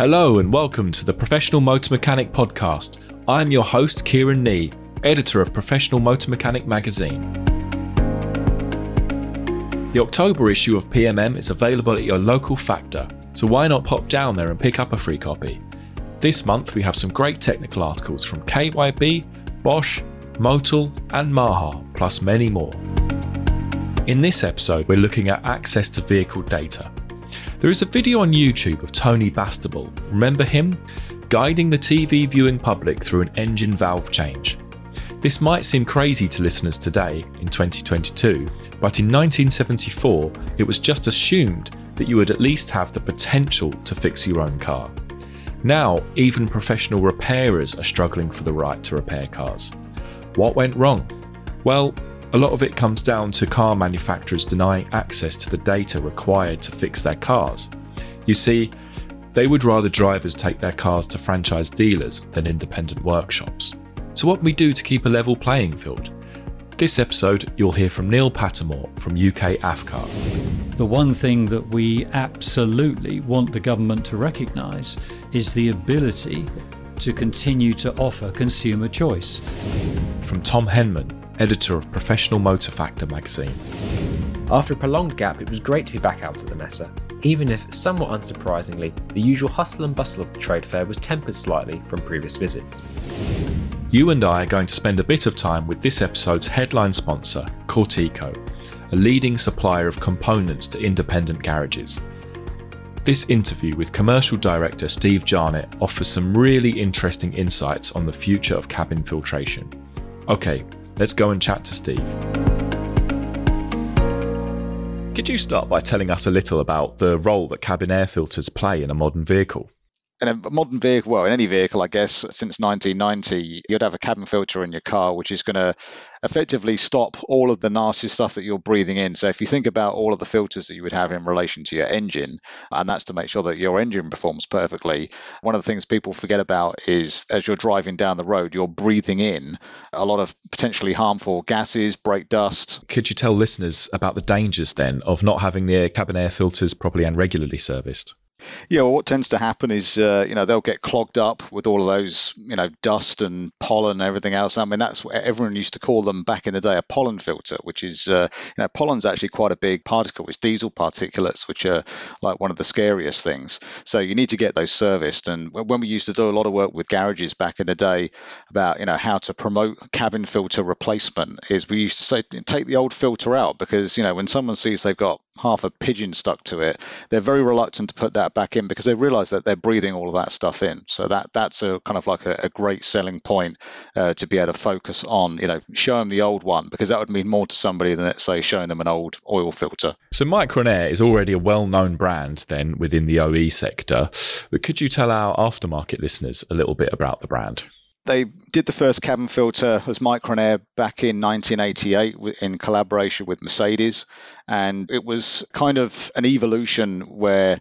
Hello and welcome to the Professional Motor Mechanic podcast. I'm your host, Kieran Nee, editor of Professional Motor Mechanic magazine. The October issue of PMM is available at your local factor, so why not pop down there and pick up a free copy? This month we have some great technical articles from KYB, Bosch, Motul, and Maha, plus many more. In this episode, we're looking at access to vehicle data. There is a video on YouTube of Tony Bastable, remember him? Guiding the TV viewing public through an engine valve change. This might seem crazy to listeners today, in 2022, but in 1974 it was just assumed that you would at least have the potential to fix your own car. Now, even professional repairers are struggling for the right to repair cars. What went wrong? Well, a lot of it comes down to car manufacturers denying access to the data required to fix their cars. You see, they would rather drivers take their cars to franchise dealers than independent workshops. So, what can we do to keep a level playing field? This episode, you'll hear from Neil Pattemore from UK AFCAR. The one thing that we absolutely want the government to recognise is the ability to continue to offer consumer choice. From Tom Henman, editor of Professional Motor Factor magazine. After a prolonged gap, it was great to be back out at the Messe, even if, somewhat unsurprisingly, the usual hustle and bustle of the trade fair was tempered slightly from previous visits. You and I are going to spend a bit of time with this episode's headline sponsor, Corteco, a leading supplier of components to independent garages. This interview with commercial director Steve Jarnett offers some really interesting insights on the future of cabin filtration. Okay, let's go and chat to Steve. Could you start by telling us a little about the role that cabin air filters play in a modern vehicle? in a modern vehicle, well, in any vehicle, I guess, since 1990, you'd have a cabin filter in your car, which is going to effectively stop all of the nasty stuff that you're breathing in. So if you think about all of the filters that you would have in relation to your engine, and that's to make sure that your engine performs perfectly, one of the things people forget about is as you're driving down the road, you're breathing in a lot of potentially harmful gases, brake dust. Could you tell listeners about the dangers then of not having the cabin air filters properly and regularly serviced? Yeah, well, what tends to happen is, uh, you know, they'll get clogged up with all of those, you know, dust and pollen and everything else. I mean, that's what everyone used to call them back in the day a pollen filter, which is, uh, you know, pollen's actually quite a big particle. It's diesel particulates, which are like one of the scariest things. So you need to get those serviced. And when we used to do a lot of work with garages back in the day about, you know, how to promote cabin filter replacement, is we used to say take the old filter out because, you know, when someone sees they've got half a pigeon stuck to it, they're very reluctant to put that back in because they realize that they're breathing all of that stuff in. So that that's a kind of like a, a great selling point uh, to be able to focus on, you know, show them the old one because that would mean more to somebody than let's say showing them an old oil filter. So Micron Air is already a well-known brand then within the OE sector, but could you tell our aftermarket listeners a little bit about the brand? They did the first cabin filter as Micron Air back in 1988 in collaboration with Mercedes. And it was kind of an evolution where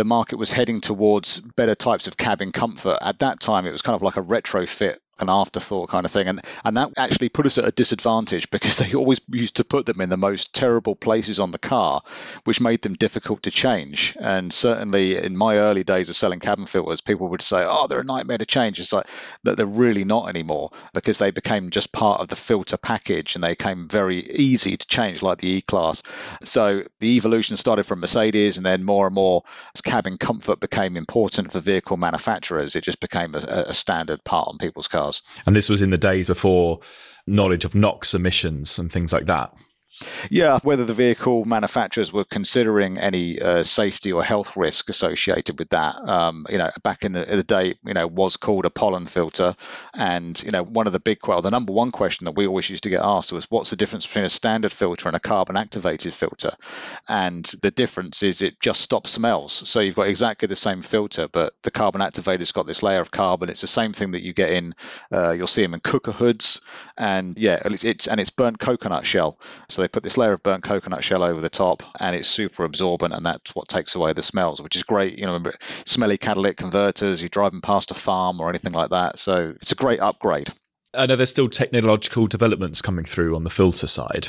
the market was heading towards better types of cabin comfort. At that time, it was kind of like a retrofit an afterthought kind of thing. And and that actually put us at a disadvantage because they always used to put them in the most terrible places on the car, which made them difficult to change. And certainly in my early days of selling cabin filters, people would say, "Oh, they're a nightmare to change." It's like that they're really not anymore because they became just part of the filter package and they became very easy to change, like the E-Class. So the evolution started from Mercedes, and then more and more as cabin comfort became important for vehicle manufacturers, it just became a, a standard part on people's cars And this was in the days before knowledge of NOx emissions and things like that. Yeah, whether the vehicle manufacturers were considering any uh, safety or health risk associated with that, um, you know, back in the, the, day, you know, was called a pollen filter, and you know, one of the big, well, the number one question that we always used to get asked was, what's the difference between a standard filter and a carbon activated filter? And the difference is it just stops smells. So you've got exactly the same filter, but the carbon activator's got this layer of carbon. It's the same thing that you get in, uh, you'll see them in cooker hoods, and yeah, it's and it's burnt coconut shell. So put this layer of burnt coconut shell over the top, and it's super absorbent, and that's what takes away the smells, which is great. You know, smelly catalytic converters, you're driving past a farm or anything like that. So it's a great upgrade. I know there's still technological developments coming through on the filter side.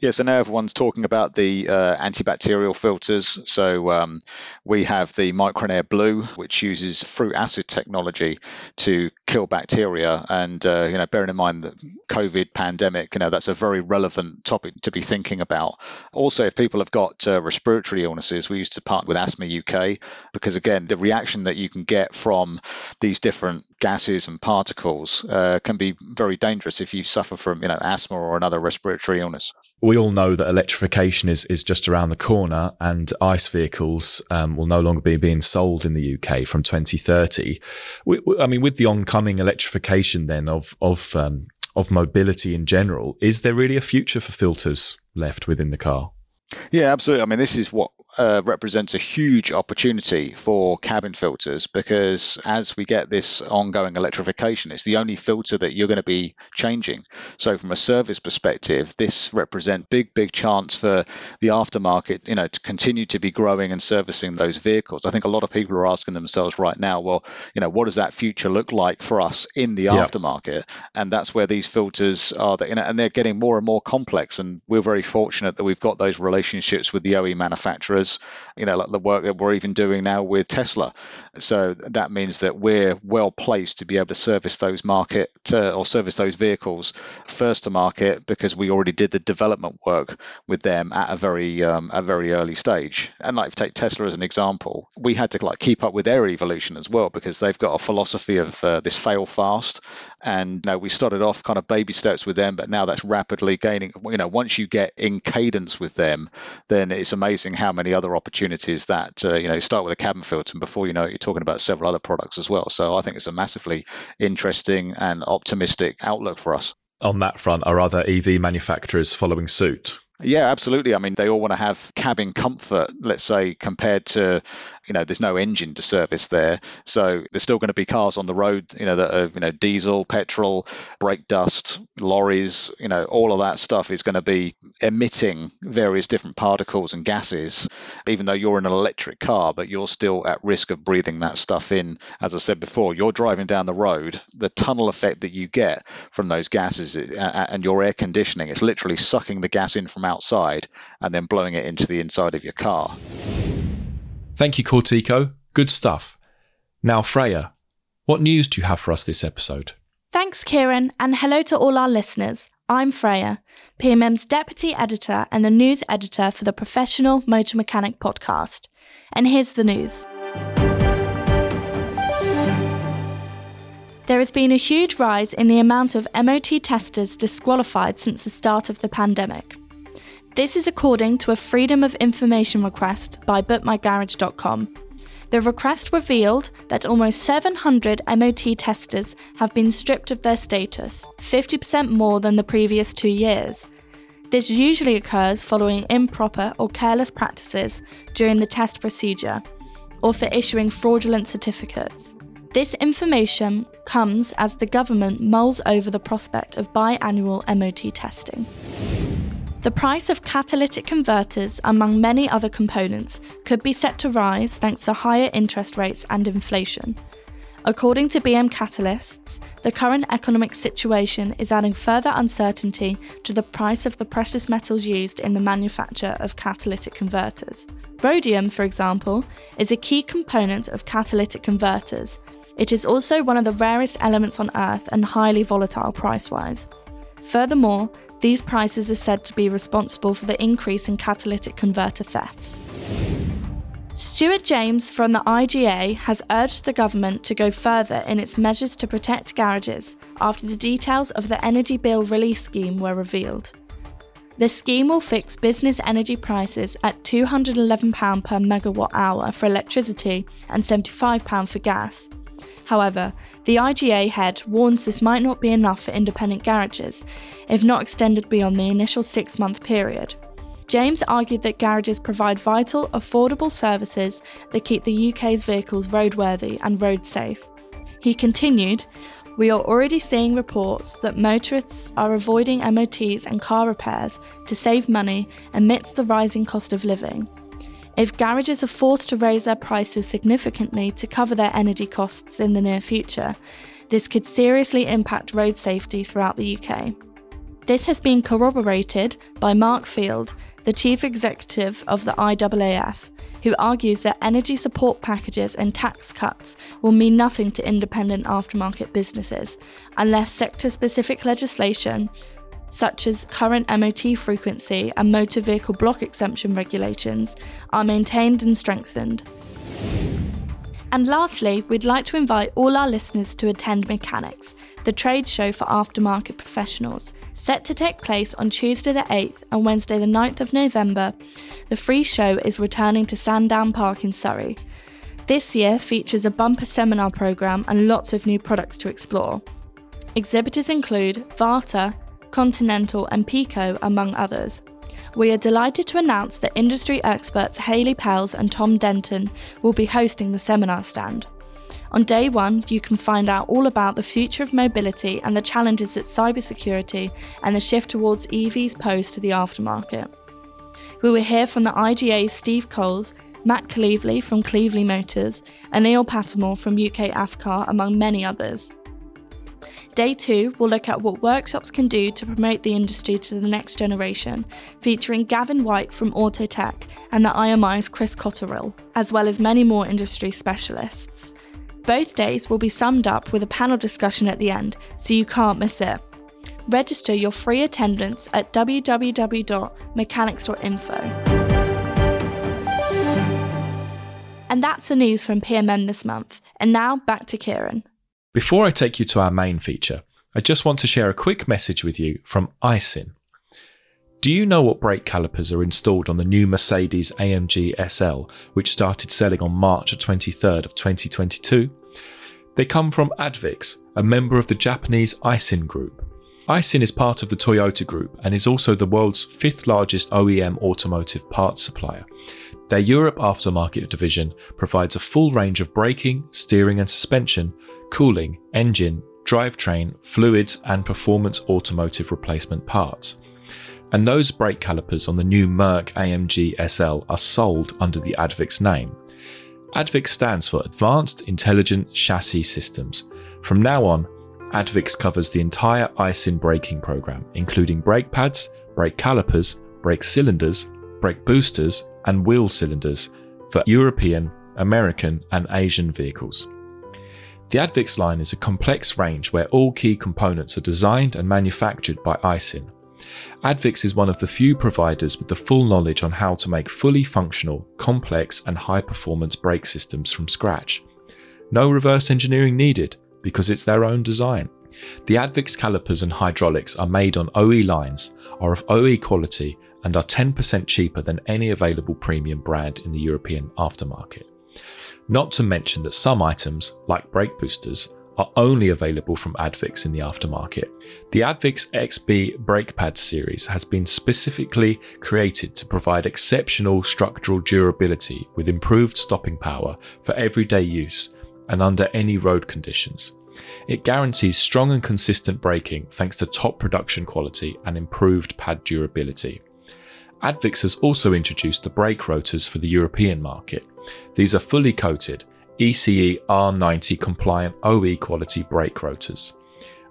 Yeah, so now everyone's talking about the uh, antibacterial filters. So um, we have the Micronair Blue, which uses fruit acid technology to kill bacteria. And uh, you know, bearing in mind the COVID pandemic, you know that's a very relevant topic to be thinking about. Also, if people have got uh, respiratory illnesses, we used to partner with Asthma UK because again, the reaction that you can get from these different gases and particles uh, can be very dangerous if you suffer from you know asthma or another respiratory illness we all know that electrification is, is just around the corner and ICE vehicles um, will no longer be being sold in the UK from 2030. We, I mean, with the oncoming electrification then of, of, um, of mobility in general, is there really a future for filters left within the car? Yeah, absolutely. I mean, this is what uh, represents a huge opportunity for cabin filters because as we get this ongoing electrification, it's the only filter that you're going to be changing. So, from a service perspective, this represents big, big chance for the aftermarket, you know, to continue to be growing and servicing those vehicles. I think a lot of people are asking themselves right now, well, you know, what does that future look like for us in the aftermarket? And that's where these filters are, that, you know, and they're getting more and more complex. And we're very fortunate that we've got those relationships with the OE manufacturers you know, like the work that we're even doing now with Tesla. So that means that we're well placed to be able to service those market or service those vehicles first to market because we already did the development work with them at a very um, a very early stage. And like take Tesla as an example, we had to like keep up with their evolution as well because they've got a philosophy of uh, this fail fast. And you know, we started off kind of baby steps with them, but now that's rapidly gaining. You know, once you get in cadence with them, then it's amazing how many other opportunities that uh, you know start with a cabin filter and before you know it, you're talking about several other products as well. So i think it's a massively interesting and optimistic outlook for us. On that front are other ev manufacturers following suit yeah, absolutely. I mean, they all want to have cabin comfort, let's say, compared to, you know, there's no engine to service there. So there's still going to be cars on the road, you know, that are, you know, diesel, petrol, brake dust, lorries, you know, all of that stuff is going to be emitting various different particles and gases, even though you're in an electric car, but you're still at risk of breathing that stuff in. As I said before, you're driving down the road, the tunnel effect that you get from those gases and your air conditioning, it's literally sucking the gas in from outside and then blowing it into the inside of your car. Thank you, Corteco. Good stuff. Now, Freya, what news do you have for us this episode? Thanks, Kieran, and hello to all our listeners. I'm Freya, PMM's deputy editor and the news editor for the Professional Motor Mechanic podcast. And here's the news. There has been a huge rise in the amount of MOT testers disqualified since the start of the pandemic. This is according to a Freedom of Information request by bookmygarage.com. The request revealed that almost 700 MOT testers have been stripped of their status, 50% more than the previous two years. This usually occurs following improper or careless practices during the test procedure, or for issuing fraudulent certificates. This information comes as the government mulls over the prospect of biannual MOT testing. The price of catalytic converters, among many other components, could be set to rise thanks to higher interest rates and inflation. According to BM Catalysts, the current economic situation is adding further uncertainty to the price of the precious metals used in the manufacture of catalytic converters. Rhodium, for example, is a key component of catalytic converters. It is also one of the rarest elements on Earth and highly volatile price wise. Furthermore, these prices are said to be responsible for the increase in catalytic converter thefts. Stuart James from the IGA has urged the government to go further in its measures to protect garages after the details of the Energy Bill Relief Scheme were revealed. The scheme will fix business energy prices at £211 per megawatt hour for electricity and £75 for gas. However, the IGA head warns this might not be enough for independent garages, if not extended beyond the initial six month period. James argued that garages provide vital, affordable services that keep the UK's vehicles roadworthy and road safe. He continued, We are already seeing reports that motorists are avoiding MOTs and car repairs to save money amidst the rising cost of living. If garages are forced to raise their prices significantly to cover their energy costs in the near future, this could seriously impact road safety throughout the UK. This has been corroborated by Mark Field, the chief executive of the IAAF, who argues that energy support packages and tax cuts will mean nothing to independent aftermarket businesses unless sector specific legislation, such as current MOT frequency and motor vehicle block exemption regulations, are maintained and strengthened. And lastly, we'd like to invite all our listeners to attend Mechanex, the trade show for aftermarket professionals. Set to take place on Tuesday the 8th and Wednesday the 9th of November, the free show is returning to Sandown Park in Surrey. This year features a bumper seminar programme and lots of new products to explore. Exhibitors include Varta, Continental, and Pico, among others. We are delighted to announce that industry experts Hayley Pells and Tom Denton will be hosting the seminar stand. On day one, you can find out all about the future of mobility and the challenges that cybersecurity and the shift towards EVs pose to the aftermarket. We will hear from the IGA's Steve Coles, Matt Cleveley from Cleveley Motors, and Neil Pattemore from UK AFCAR, among many others. Day 2 will look at what workshops can do to promote the industry to the next generation, featuring Gavin White from Autotech and the IMI's Chris Cotterill, as well as many more industry specialists. Both days will be summed up with a panel discussion at the end, so you can't miss it. Register your free attendance at www.mechanex.info. And that's the news from PMM this month. And now back to Kieran. Before I take you to our main feature, I just want to share a quick message with you from Aisin. Do you know what brake calipers are installed on the new Mercedes AMG SL, which started selling on March 23rd of 2022? They come from ADVICS, a member of the Japanese Aisin Group. Aisin is part of the Toyota Group and is also the world's fifth largest OEM automotive parts supplier. Their Europe aftermarket division provides a full range of braking, steering and suspension, cooling, engine, drivetrain, fluids, and performance automotive replacement parts and those brake calipers on the new Merc AMG SL are sold under the ADVICS name. ADVICS stands for Advanced Intelligent Chassis Systems. From now on, ADVICS covers the entire Aisin braking program, including brake pads, brake calipers, brake cylinders, brake boosters, and wheel cylinders for European, American, and Asian vehicles. The ADVICS line is a complex range where all key components are designed and manufactured by Aisin. ADVICS is one of the few providers with the full knowledge on how to make fully functional, complex, and high performance brake systems from scratch. No reverse engineering needed because it's their own design. The ADVICS calipers and hydraulics are made on OE lines, are of OE quality, and are 10% cheaper than any available premium brand in the European aftermarket. Not to mention that some items, like brake boosters, are only available from ADVICS in the aftermarket. The ADVICS XB brake pad series has been specifically created to provide exceptional structural durability with improved stopping power for everyday use and under any road conditions. It guarantees strong and consistent braking thanks to top production quality and improved pad durability. ADVICS has also introduced the brake rotors for the European market. These are fully coated ECE R90 compliant OE quality brake rotors.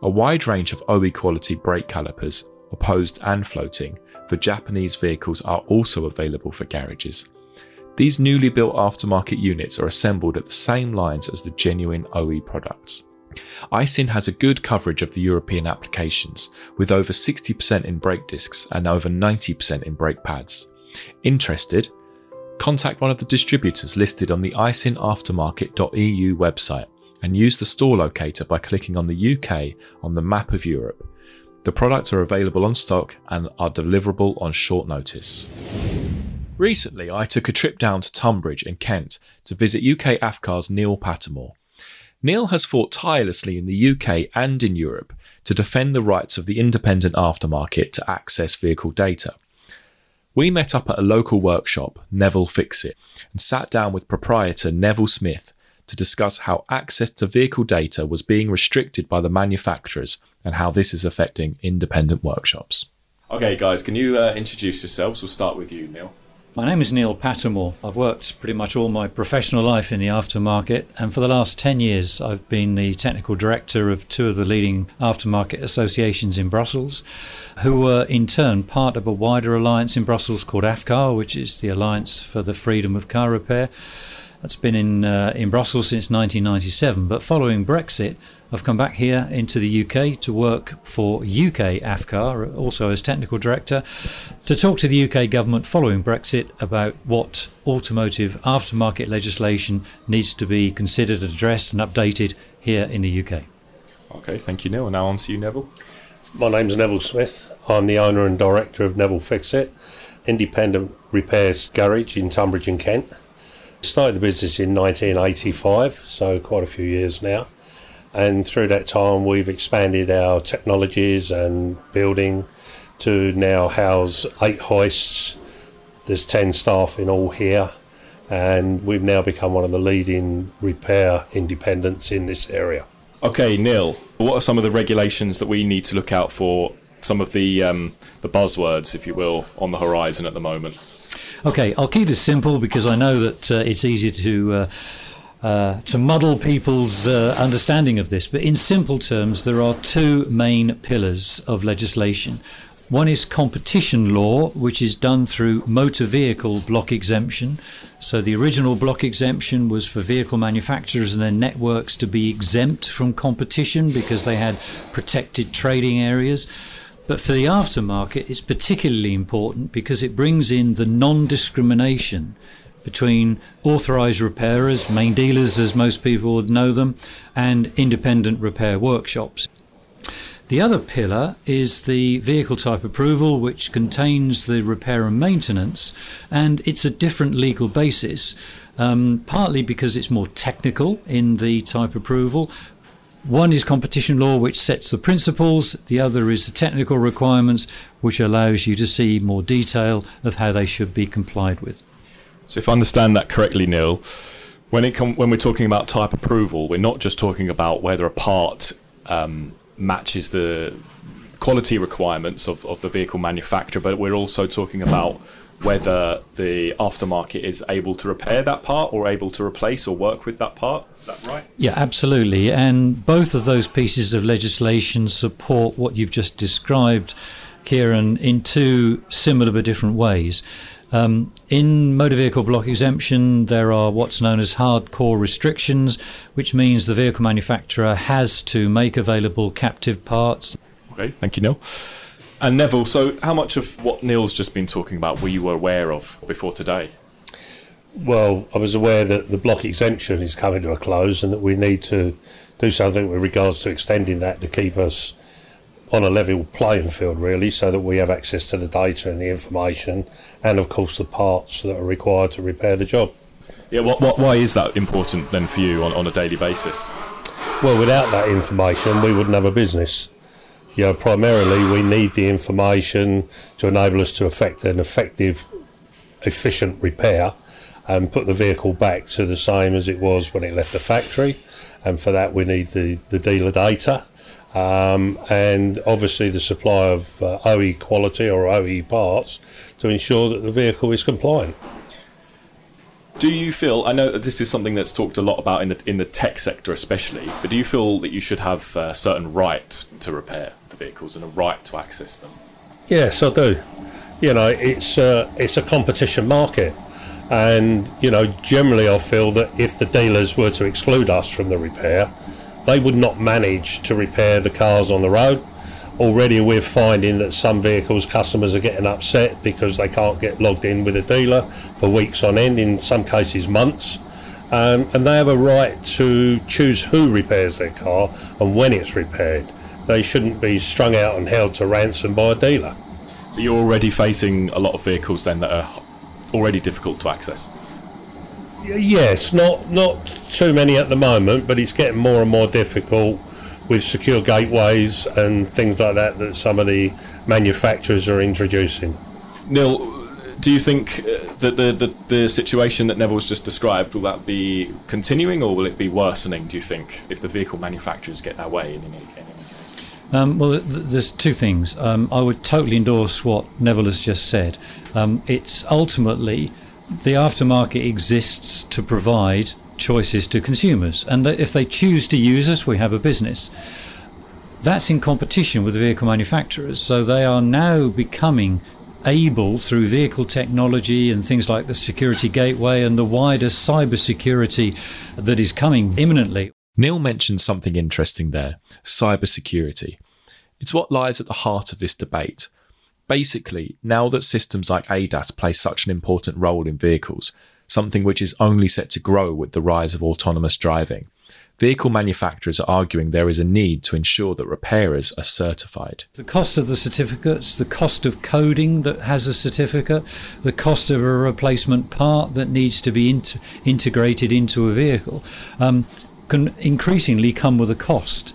A wide range of OE quality brake calipers, opposed and floating, for Japanese vehicles are also available for garages. These newly built aftermarket units are assembled at the same lines as the genuine OE products. Aisin has a good coverage of the European applications, with over 60% in brake discs and over 90% in brake pads. Interested? contact one of the distributors listed on the aisinaftermarket.eu website and use the store locator by clicking on the UK on the map of Europe. The products are available on stock and are deliverable on short notice. Recently, I took a trip down to Tonbridge in Kent to visit UK AFCAR's Neil Pattemore. Neil has fought tirelessly in the UK and in Europe to defend the rights of the independent aftermarket to access vehicle data. We met up at a local workshop, Nev'll Fix It, and sat down with proprietor Neville Smith to discuss how access to vehicle data was being restricted by the manufacturers and how this is affecting independent workshops. Okay, guys, can you uh, introduce yourselves? We'll start with you, Neil. My name is Neil Pattemore. I've worked pretty much all my professional life in the aftermarket, and for the last 10 years, I've been the technical director of two of the leading aftermarket associations in Brussels, who were in turn part of a wider alliance in Brussels called AFCAR, which is the Alliance for the Freedom of Car Repair. That's been in, uh, in Brussels since 1997, but following Brexit, I've come back here into the UK to work for UK AFCAR, also as technical director, to talk to the UK government following Brexit about what automotive aftermarket legislation needs to be considered, addressed, and updated here in the UK. Okay, thank you, Neil. And now on to you, Neville. My name's Neville Smith. I'm the owner and director of Nev'll Fix It, independent repairs garage in Tonbridge in Kent. Started the business in 1985, so quite a few years now and through that time we've expanded our technologies and building to now house eight hoists. There's 10 staff in all here, and we've now become one of the leading repair independents in this area. Okay, Neil, what are some of the regulations that we need to look out for? Some of the um, the buzzwords, if you will, on the horizon at the moment. Okay, I'll keep this simple because I know that uh, it's easy to. Uh, uh, to muddle people's uh, understanding of this. But in simple terms, there are two main pillars of legislation. One is competition law, which is done through motor vehicle block exemption. So the original block exemption was for vehicle manufacturers and their networks to be exempt from competition because they had protected trading areas. But for the aftermarket, it's particularly important because it brings in the non discrimination between authorised repairers, main dealers as most people would know them, and independent repair workshops. The other pillar is the vehicle type approval, which contains the repair and maintenance, and it's a different legal basis, um, partly because it's more technical in the type approval. One is competition law, which sets the principles, the other is the technical requirements, which allows you to see more detail of how they should be complied with. So if I understand that correctly, Neil, when it com- when we're talking about type approval, we're not just talking about whether a part um, matches the quality requirements of, of the vehicle manufacturer, but we're also talking about whether the aftermarket is able to repair that part or able to replace or work with that part. Is that right? Yeah, absolutely. And both of those pieces of legislation support what you've just described, Kieran, in two similar but different ways. Um, in motor vehicle block exemption, there are what's known as hardcore restrictions, which means the vehicle manufacturer has to make available captive parts. Okay, thank you, Neil. And Neville, so how much of what Neil's just been talking about were you aware of before today? Well, I was aware that the block exemption is coming to a close and that we need to do something with regards to extending that to keep us on a level playing field, really, so that we have access to the data and the information, and of course the parts that are required to repair the job. Yeah, what, what, why is that important then for you on, on a daily basis? Well, without that information, we wouldn't have a business. You know, primarily we need the information to enable us to effect an effective, efficient repair and put the vehicle back to the same as it was when it left the factory. And for that, we need the, the dealer data um, and obviously the supply of uh, OE quality or OE parts to ensure that the vehicle is compliant. Do you feel? I know that this is something that's talked a lot about in the in the tech sector, especially. But do you feel that you should have a certain right to repair vehicles and a right to access them? Yes, I do. You know, it's uh, it's a competition market, and you know, generally, I feel that if the dealers were to exclude us from the repair, they would not manage to repair the cars on the road. Already, we're finding that some vehicles customers are getting upset because they can't get logged in with a dealer for weeks on end, in some cases, months. Um, and they have a right to choose who repairs their car and when it's repaired. They shouldn't be strung out and held to ransom by a dealer. So, you're already facing a lot of vehicles then that are already difficult to access? Yes, not not too many at the moment, but it's getting more and more difficult with secure gateways and things like that that some of the manufacturers are introducing. Neil, do you think uh, that the, the, the situation that Neville's just described will that be continuing or will it be worsening? Do you think if the vehicle manufacturers get their way in any? Um, well, th- there's two things. Um, I would totally endorse what Neville has just said. Um, it's ultimately the aftermarket exists to provide choices to consumers, and if they choose to use us, we have a business. That's in competition with the vehicle manufacturers, so they are now becoming able through vehicle technology and things like the security gateway and the wider cyber security that is coming imminently. Neil mentioned something interesting there cybersecurity. It's what lies at the heart of this debate. Basically, now that systems like ADAS play such an important role in vehicles, something which is only set to grow with the rise of autonomous driving, vehicle manufacturers are arguing there is a need to ensure that repairers are certified. The cost of the certificates, the cost of coding that has a certificate, the cost of a replacement part that needs to be int- integrated into a vehicle um, can increasingly come with a cost.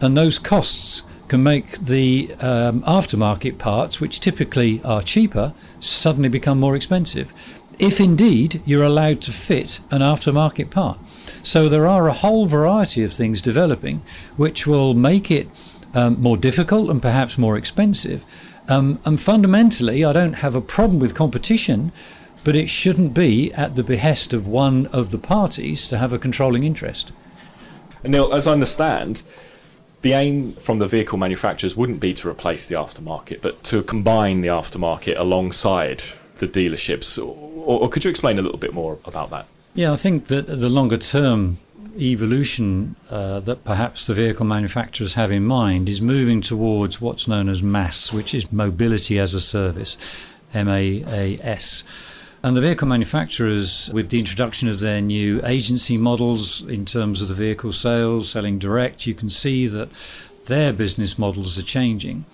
And those costs can make the um, aftermarket parts, which typically are cheaper, suddenly become more expensive. If indeed you're allowed to fit an aftermarket part. So there are a whole variety of things developing which will make it um, more difficult and perhaps more expensive. Um, and fundamentally, I don't have a problem with competition, but it shouldn't be at the behest of one of the parties to have a controlling interest. And Neil, as I understand, the aim from the vehicle manufacturers wouldn't be to replace the aftermarket, but to combine the aftermarket alongside the dealerships. Or, or could you explain a little bit more about that? Yeah, I think that the longer term evolution uh, that perhaps the vehicle manufacturers have in mind is moving towards what's known as MaaS, which is mobility as a service, M A A S. And the vehicle manufacturers, with the introduction of their new agency models in terms of the vehicle sales, selling direct, you can see that their business models are changing.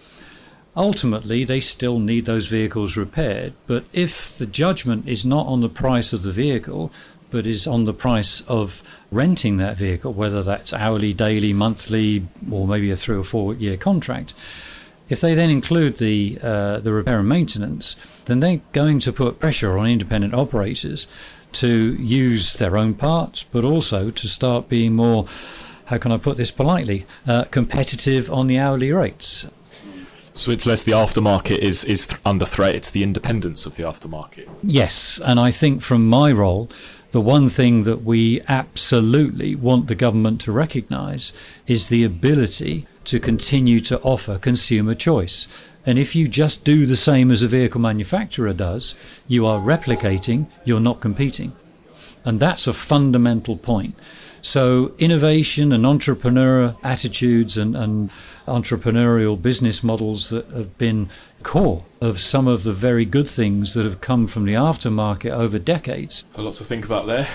Ultimately, they still need those vehicles repaired, but if the judgment is not on the price of the vehicle, but is on the price of renting that vehicle, whether that's hourly, daily, monthly, or maybe a three or four year contract, if they then include the uh, the repair and maintenance, then they're going to put pressure on independent operators to use their own parts, but also to start being more, how can I put this politely, uh, competitive on the hourly rates. So it's less the aftermarket is is th- under threat; it's the independence of the aftermarket. Yes, and I think from my role, the one thing that we absolutely want the government to recognise is the ability to continue to offer consumer choice. And if you just do the same as a vehicle manufacturer does, you are replicating, you're not competing. And that's a fundamental point. So, innovation and entrepreneur attitudes and, and entrepreneurial business models that have been core of some of the very good things that have come from the aftermarket over decades. So, lots to think about there.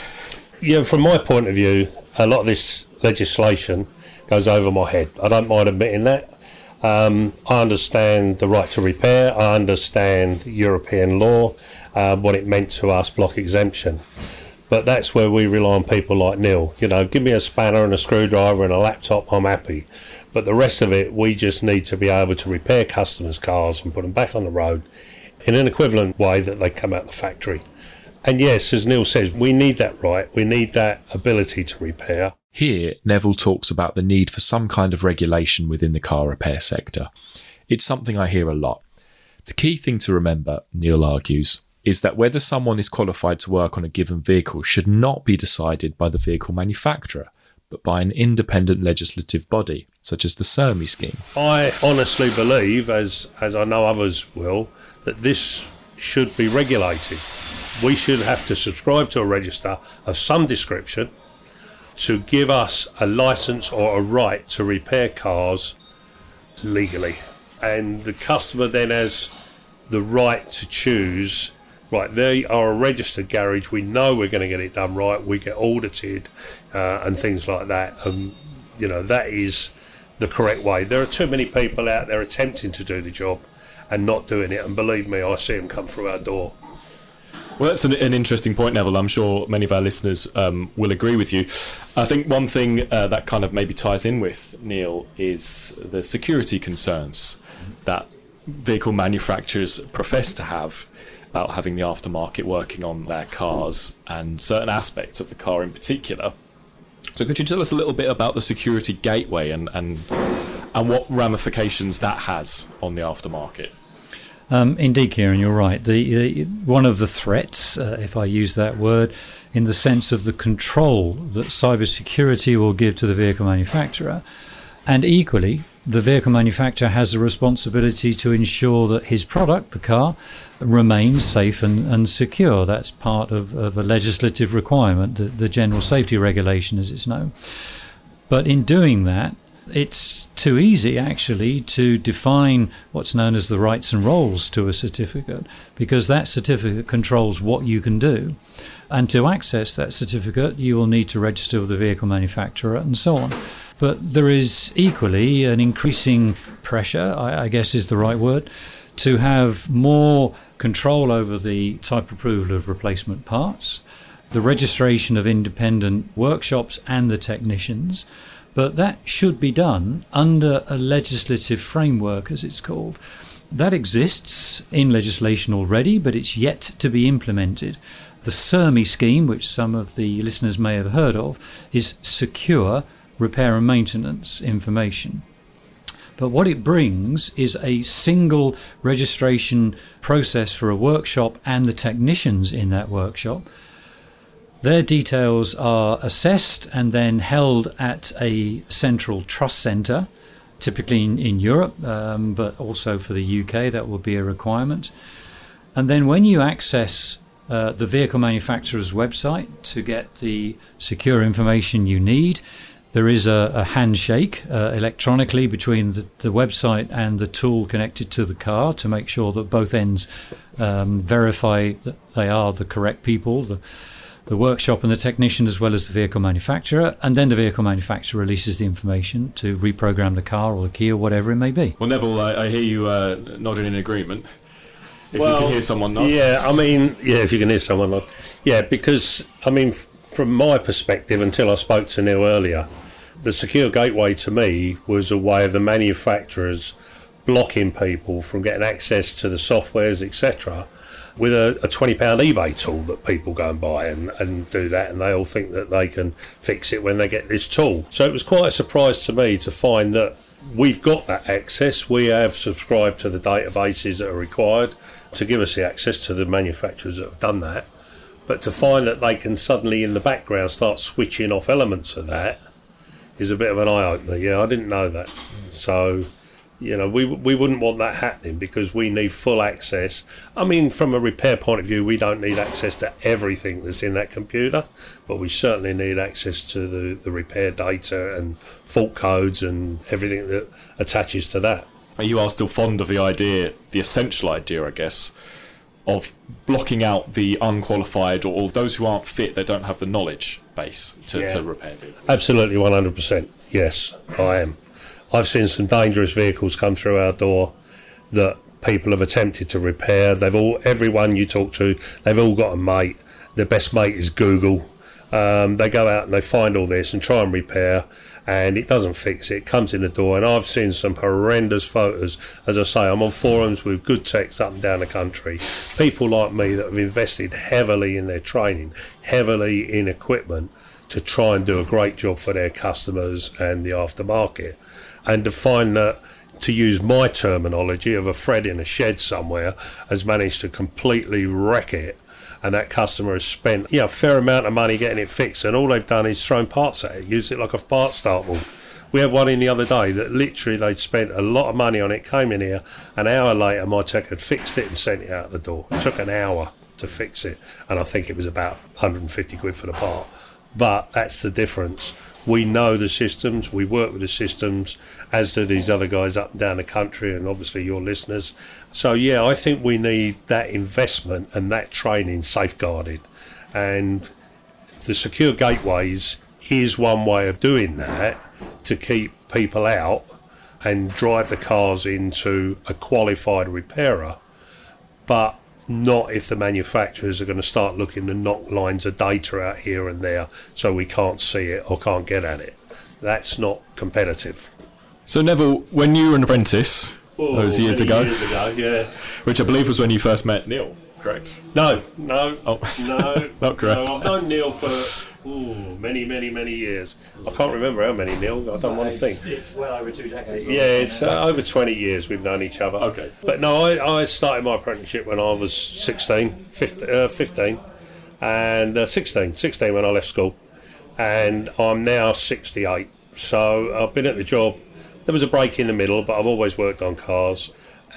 Yeah, from my point of view, a lot of this legislation goes over my head. I don't mind admitting that. Um, I understand the right to repair. I understand European law, uh, what it meant to us, block exemption. But that's where we rely on people like Neil. You know, give me a spanner and a screwdriver and a laptop, I'm happy. But the rest of it, we just need to be able to repair customers' cars and put them back on the road in an equivalent way that they come out the factory. And yes, as Neil says, we need that right. We need that ability to repair. Here, Neville talks about the need for some kind of regulation within the car repair sector. It's something I hear a lot. The key thing to remember, Neil argues, is that whether someone is qualified to work on a given vehicle should not be decided by the vehicle manufacturer, but by an independent legislative body, such as the SERMI scheme. I honestly believe, as, as I know others will, that this should be regulated. We should have to subscribe to a register of some description to give us a license or a right to repair cars legally. And the customer then has the right to choose right, they are a registered garage. We know we're going to get it done right. We get audited uh, and things like that. And, you know, that is the correct way. There are too many people out there attempting to do the job and not doing it. And believe me, I see them come through our door. Well, that's an, an, interesting point, Neville. I'm sure many of our listeners um, will agree with you. I think one thing uh, that kind of maybe ties in with Neil is the security concerns that vehicle manufacturers profess to have about having the aftermarket working on their cars and certain aspects of the car in particular. So, could you tell us a little bit about the security gateway and, and and what ramifications that has on the aftermarket. Um, indeed, Kieran, you're right. The, the one of the threats, uh, if I use that word, in the sense of the control that cybersecurity will give to the vehicle manufacturer, and equally, the vehicle manufacturer has a responsibility to ensure that his product, the car, remains safe and, and secure. That's part of, of a legislative requirement, the, the general safety regulation, as it's known. But in doing that, it's too easy actually to define what's known as the rights and roles to a certificate because that certificate controls what you can do. And to access that certificate, you will need to register with the vehicle manufacturer and so on. But there is equally an increasing pressure, I, I guess is the right word, to have more control over the type approval of replacement parts, the registration of independent workshops and the technicians. But that should be done under a legislative framework, as it's called. That exists in legislation already, but it's yet to be implemented. The SERMI scheme, which some of the listeners may have heard of, is secure repair and maintenance information. But what it brings is a single registration process for a workshop and the technicians in that workshop. Their details are assessed and then held at a central trust centre, typically in, in Europe, um, but also for the UK, that will be a requirement. And then when you access uh, the vehicle manufacturer's website to get the secure information you need, there is a, a handshake uh, electronically between the, the, website and the tool connected to the car to make sure that both ends um, verify that they are the correct people, the, the workshop and the technician, as well as the vehicle manufacturer. And then the vehicle manufacturer releases the information to reprogram the car or the key or whatever it may be. Well, Neville, I, I hear you uh, nodding in agreement. If well, you can hear someone nod. Yeah, I mean, yeah, if you can hear someone nod. Yeah, because, I mean, from my perspective, until I spoke to Neil earlier, the secure gateway to me was a way of the manufacturers blocking people from getting access to the softwares, etc., with a, a £20 eBay tool that people go and buy and, and do that, and they all think that they can fix it when they get this tool. So it was quite a surprise to me to find that we've got that access. We have subscribed to the databases that are required to give us the access to the manufacturers that have done that. But to find that they can suddenly, in the background, start switching off elements of that is a bit of an eye opener. Yeah, I didn't know that. So, you know, we we wouldn't want that happening because we need full access. I mean, from a repair point of view, we don't need access to everything that's in that computer, but we certainly need access to the, the repair data and fault codes and everything that attaches to that. You are still fond of the idea, the essential idea, I guess, of blocking out the unqualified or, those who aren't fit, that don't have the knowledge base to, yeah. to repair vehicles. Absolutely, 100%. Yes, I am. I've seen some dangerous vehicles come through our door that people have attempted to repair. They've all, everyone you talk to, they've all got a mate. Their best mate is Google. Um, they go out and they find all this and try and repair, and it doesn't fix it. It comes in the door, and I've seen some horrendous photos. As I say, I'm on forums with good techs up and down the country. People like me that have invested heavily in their training, heavily in equipment to try and do a great job for their customers and the aftermarket. And to find that to use my terminology of a Fred in a shed somewhere, has managed to completely wreck it and that customer has spent know, a fair amount of money getting it fixed, and all they've done is thrown parts at it, used it like a part start wall. We had one in the other day that literally they'd spent a lot of money on it, came in here, an hour later, my tech had fixed it and sent it out the door. It took an hour to fix it, and I think it was about 150 quid for the part. But that's the difference we know the systems, we work with the systems, as do these other guys up and down the country, and obviously your listeners. So, yeah, I think we need that investment and that training safeguarded. And the secure gateways is one way of doing that to keep people out and drive the cars into a qualified repairer. But not if the manufacturers are going to start looking to knock lines of data out here and there so we can't see it or can't get at it. That's not competitive. So, Neville, when you were an apprentice, oh, those years ago, years ago, yeah. which I believe was when you first met Neil. Correct? No, no, Oh. no, Not correct. No, I've known Neil for ooh, many, many, many years. I can't remember how many, Neil. I don't want to think. It's well over two decades. Yeah, it's uh, over 20 years we've known each other. Okay. But no, I, I started my apprenticeship when I was 16, 15, uh, 15 and uh, 16, 16 when I left school. And I'm now 68. So I've been at the job. There was a break in the middle, but I've always worked on cars.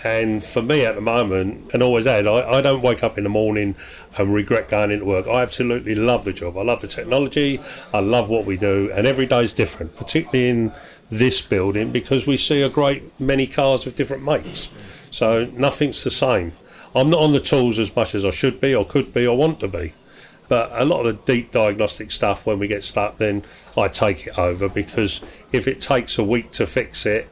And for me at the moment, and always had, I, I don't wake up in the morning and regret going into work. I absolutely love the job. I love the technology. I love what we do. And every day is different, particularly in this building because we see a great many cars of different makes. So nothing's the same. I'm not on the tools as much as I should be or could be or want to be. But a lot of the deep diagnostic stuff, when we get stuck, then I take it over because if it takes a week to fix it,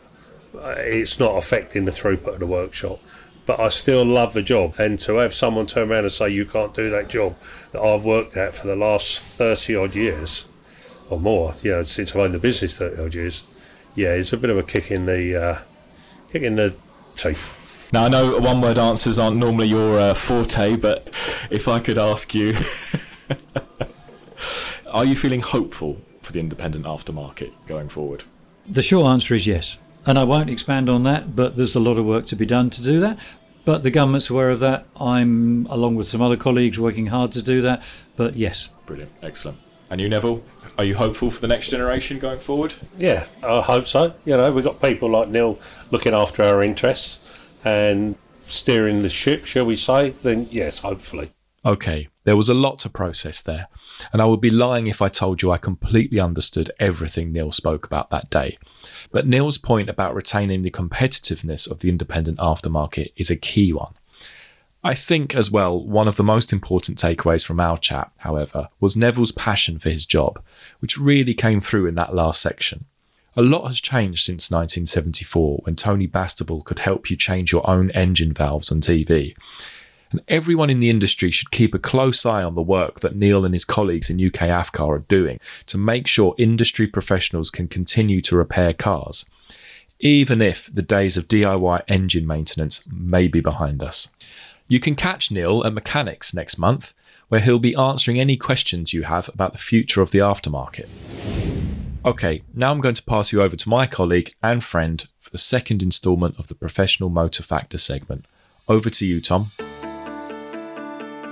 it's not affecting the throughput of the workshop. But I still love the job, and to have someone turn around and say you can't do that job that I've worked at for the last thirty odd years or more, you know, since I've owned the business thirty odd years, yeah, it's a bit of a kick in the uh, kick in the teeth. Now I know one-word answers aren't normally your uh, forte, but if I could ask you, are you feeling hopeful for the independent aftermarket going forward? The short answer is yes. And I won't expand on that, but there's a lot of work to be done to do that. But the government's aware of that. I'm, along with some other colleagues, working hard to do that. But yes, Brilliant, excellent. And you, Neville, are you hopeful for the next generation going forward? Yeah, I hope so. You know, we've got people like Neil looking after our interests and steering the ship, shall we say? Then yes, hopefully. Okay, there was a lot to process there, and I would be lying if I told you I completely understood everything Neil spoke about that day. But Neil's point about retaining the competitiveness of the independent aftermarket is a key one. I think, as well, one of the most important takeaways from our chat, however, was Neville's passion for his job, which really came through in that last section. A lot has changed since 1974 when Tony Bastable could help you change your own engine valves on TV. And everyone in the industry should keep a close eye on the work that Neil and his colleagues in UK AFCAR are doing to make sure industry professionals can continue to repair cars, even if the days of DIY engine maintenance may be behind us. You can catch Neil at Mechanex next month, where he'll be answering any questions you have about the future of the aftermarket. Okay, now I'm going to pass you over to my colleague and friend for the second instalment of the Professional Motor Factor segment. Over to you, Tom.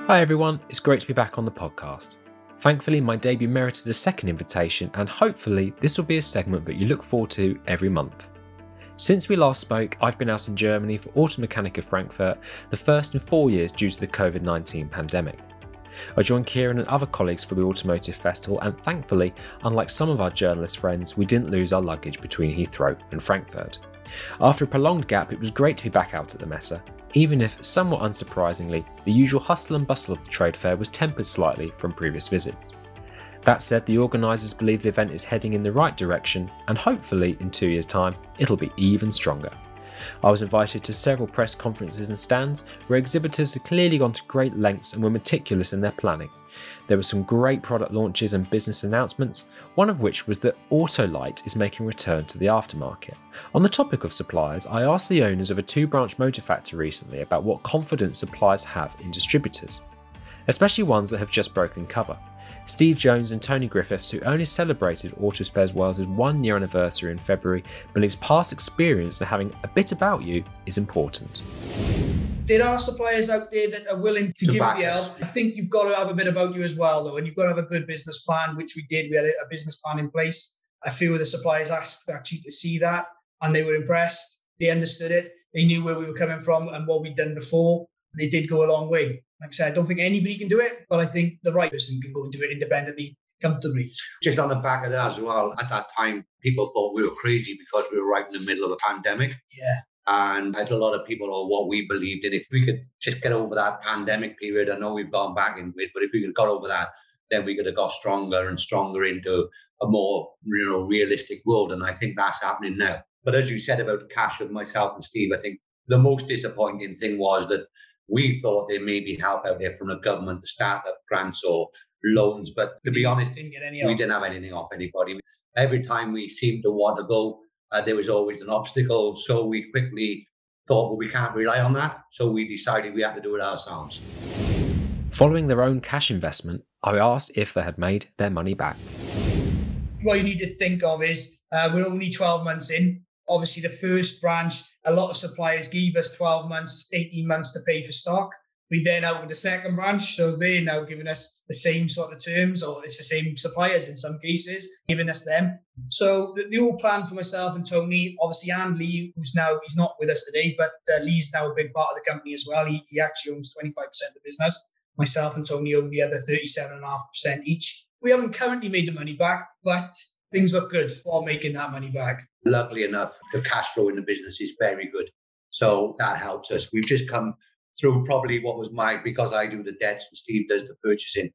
Hi everyone, it's great to be back on the podcast. Thankfully, my debut merited a second invitation, and hopefully, this will be a segment that you look forward to every month. Since we last spoke, I've been out in Germany for Automechanika Frankfurt, the first in four years due to the COVID 19 pandemic. I joined Kieran and other colleagues for the Automotive Festival, and thankfully, unlike some of our journalist friends, we didn't lose our luggage between Heathrow and Frankfurt. After a prolonged gap, it was great to be back out at the Messe, even if, somewhat unsurprisingly, the usual hustle and bustle of the trade fair was tempered slightly from previous visits. That said, the organisers believe the event is heading in the right direction, and hopefully, in two years' time, it'll be even stronger. I was invited to several press conferences and stands where exhibitors had clearly gone to great lengths and were meticulous in their planning. There were some great product launches and business announcements, one of which was that Autolite is making a return to the aftermarket. On the topic of suppliers, I asked the owners of a two branch motor factory recently about what confidence suppliers have in distributors, especially ones that have just broken cover. Steve Jones and Tony Griffiths, who only celebrated Auto Spares Wales' one year anniversary in February, believes past experience and having a bit about you is important. there are suppliers out there that are willing to, To give back you help. I think you've got to have a bit about you as well, though, and you've got to have a good business plan, which we did. We had a, a business plan in place. A few of the suppliers asked actually to see that, and they were impressed. They understood it. They knew where we were coming from and what we'd done before. They did go a long way. Like I said, I don't think anybody can do it, but I think the right person can go and do it independently, comfortably. Just on the back of that as well, at that time, people thought we were crazy because we were right in the middle of a pandemic. Yeah. And as a lot of people know what we believed in, if we could just get over that pandemic period, I know we've gone back into it, but if we could have got over that, then we could have got stronger and stronger into a more you know realistic world. And I think that's happening now. But as you said about cash and myself and Steve, I think the most disappointing thing was that we thought there may be help out there from the government to start up grants or loans. But to be honest, didn't get any we didn't have anything off anybody. Every time we seemed to want to go, uh, there was always an obstacle. So we quickly thought, well, we can't rely on that. So we decided we had to do it ourselves. Following their own cash investment, I asked if they had made their money back. What you need to think of is uh, we're only 12 months in. Obviously, the first branch, a lot of suppliers gave us 12 months, 18 months to pay for stock. We then opened the second branch, so they're now giving us the same sort of terms, or it's the same suppliers in some cases, giving us them. So the, the plan for myself and Tony, obviously, and Lee, who's now he's not with us today, but uh, Lee's now a big part of the company as well. He, he actually owns 25% of the business. Myself and Tony own the other 37.5% each. We haven't currently made the money back, but things look good for making that money back. Luckily enough, the cash flow in the business is very good. So that helps us. We've just come through probably what was my because I do the debts and Steve does the purchasing.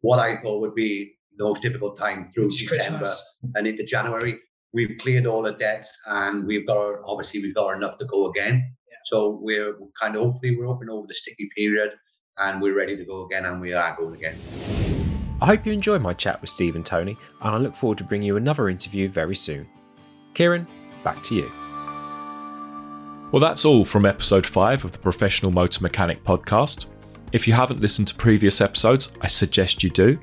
What I thought would be the most difficult time through It's December Christmas. and into January. We've cleared all the debts and we've got our, obviously we've got enough to go again. So we're kind of hopefully we're open over the sticky period and we're ready to go again and we are going again. I hope you enjoyed my chat with Steve and Tony, and I look forward to bringing you another interview very soon. Kieran, back to you. Well, that's all from episode 5 of the Professional Motor Mechanic podcast. If you haven't listened to previous episodes, I suggest you do.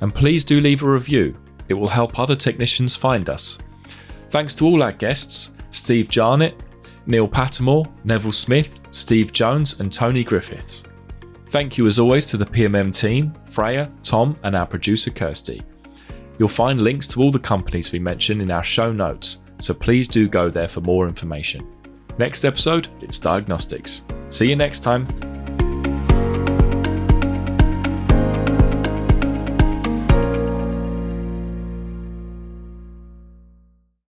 And please do leave a review, it will help other technicians find us. Thanks to all our guests Steve Jarnett, Neil Pattemore, Neville Smith, Steve Jones, and Tony Griffiths. Thank you as always to the PMM team, Freya, Tom, and our producer Kirsty. You'll find links to all the companies we mention in our show notes, so please do go there for more information. Next episode, it's diagnostics. See you next time.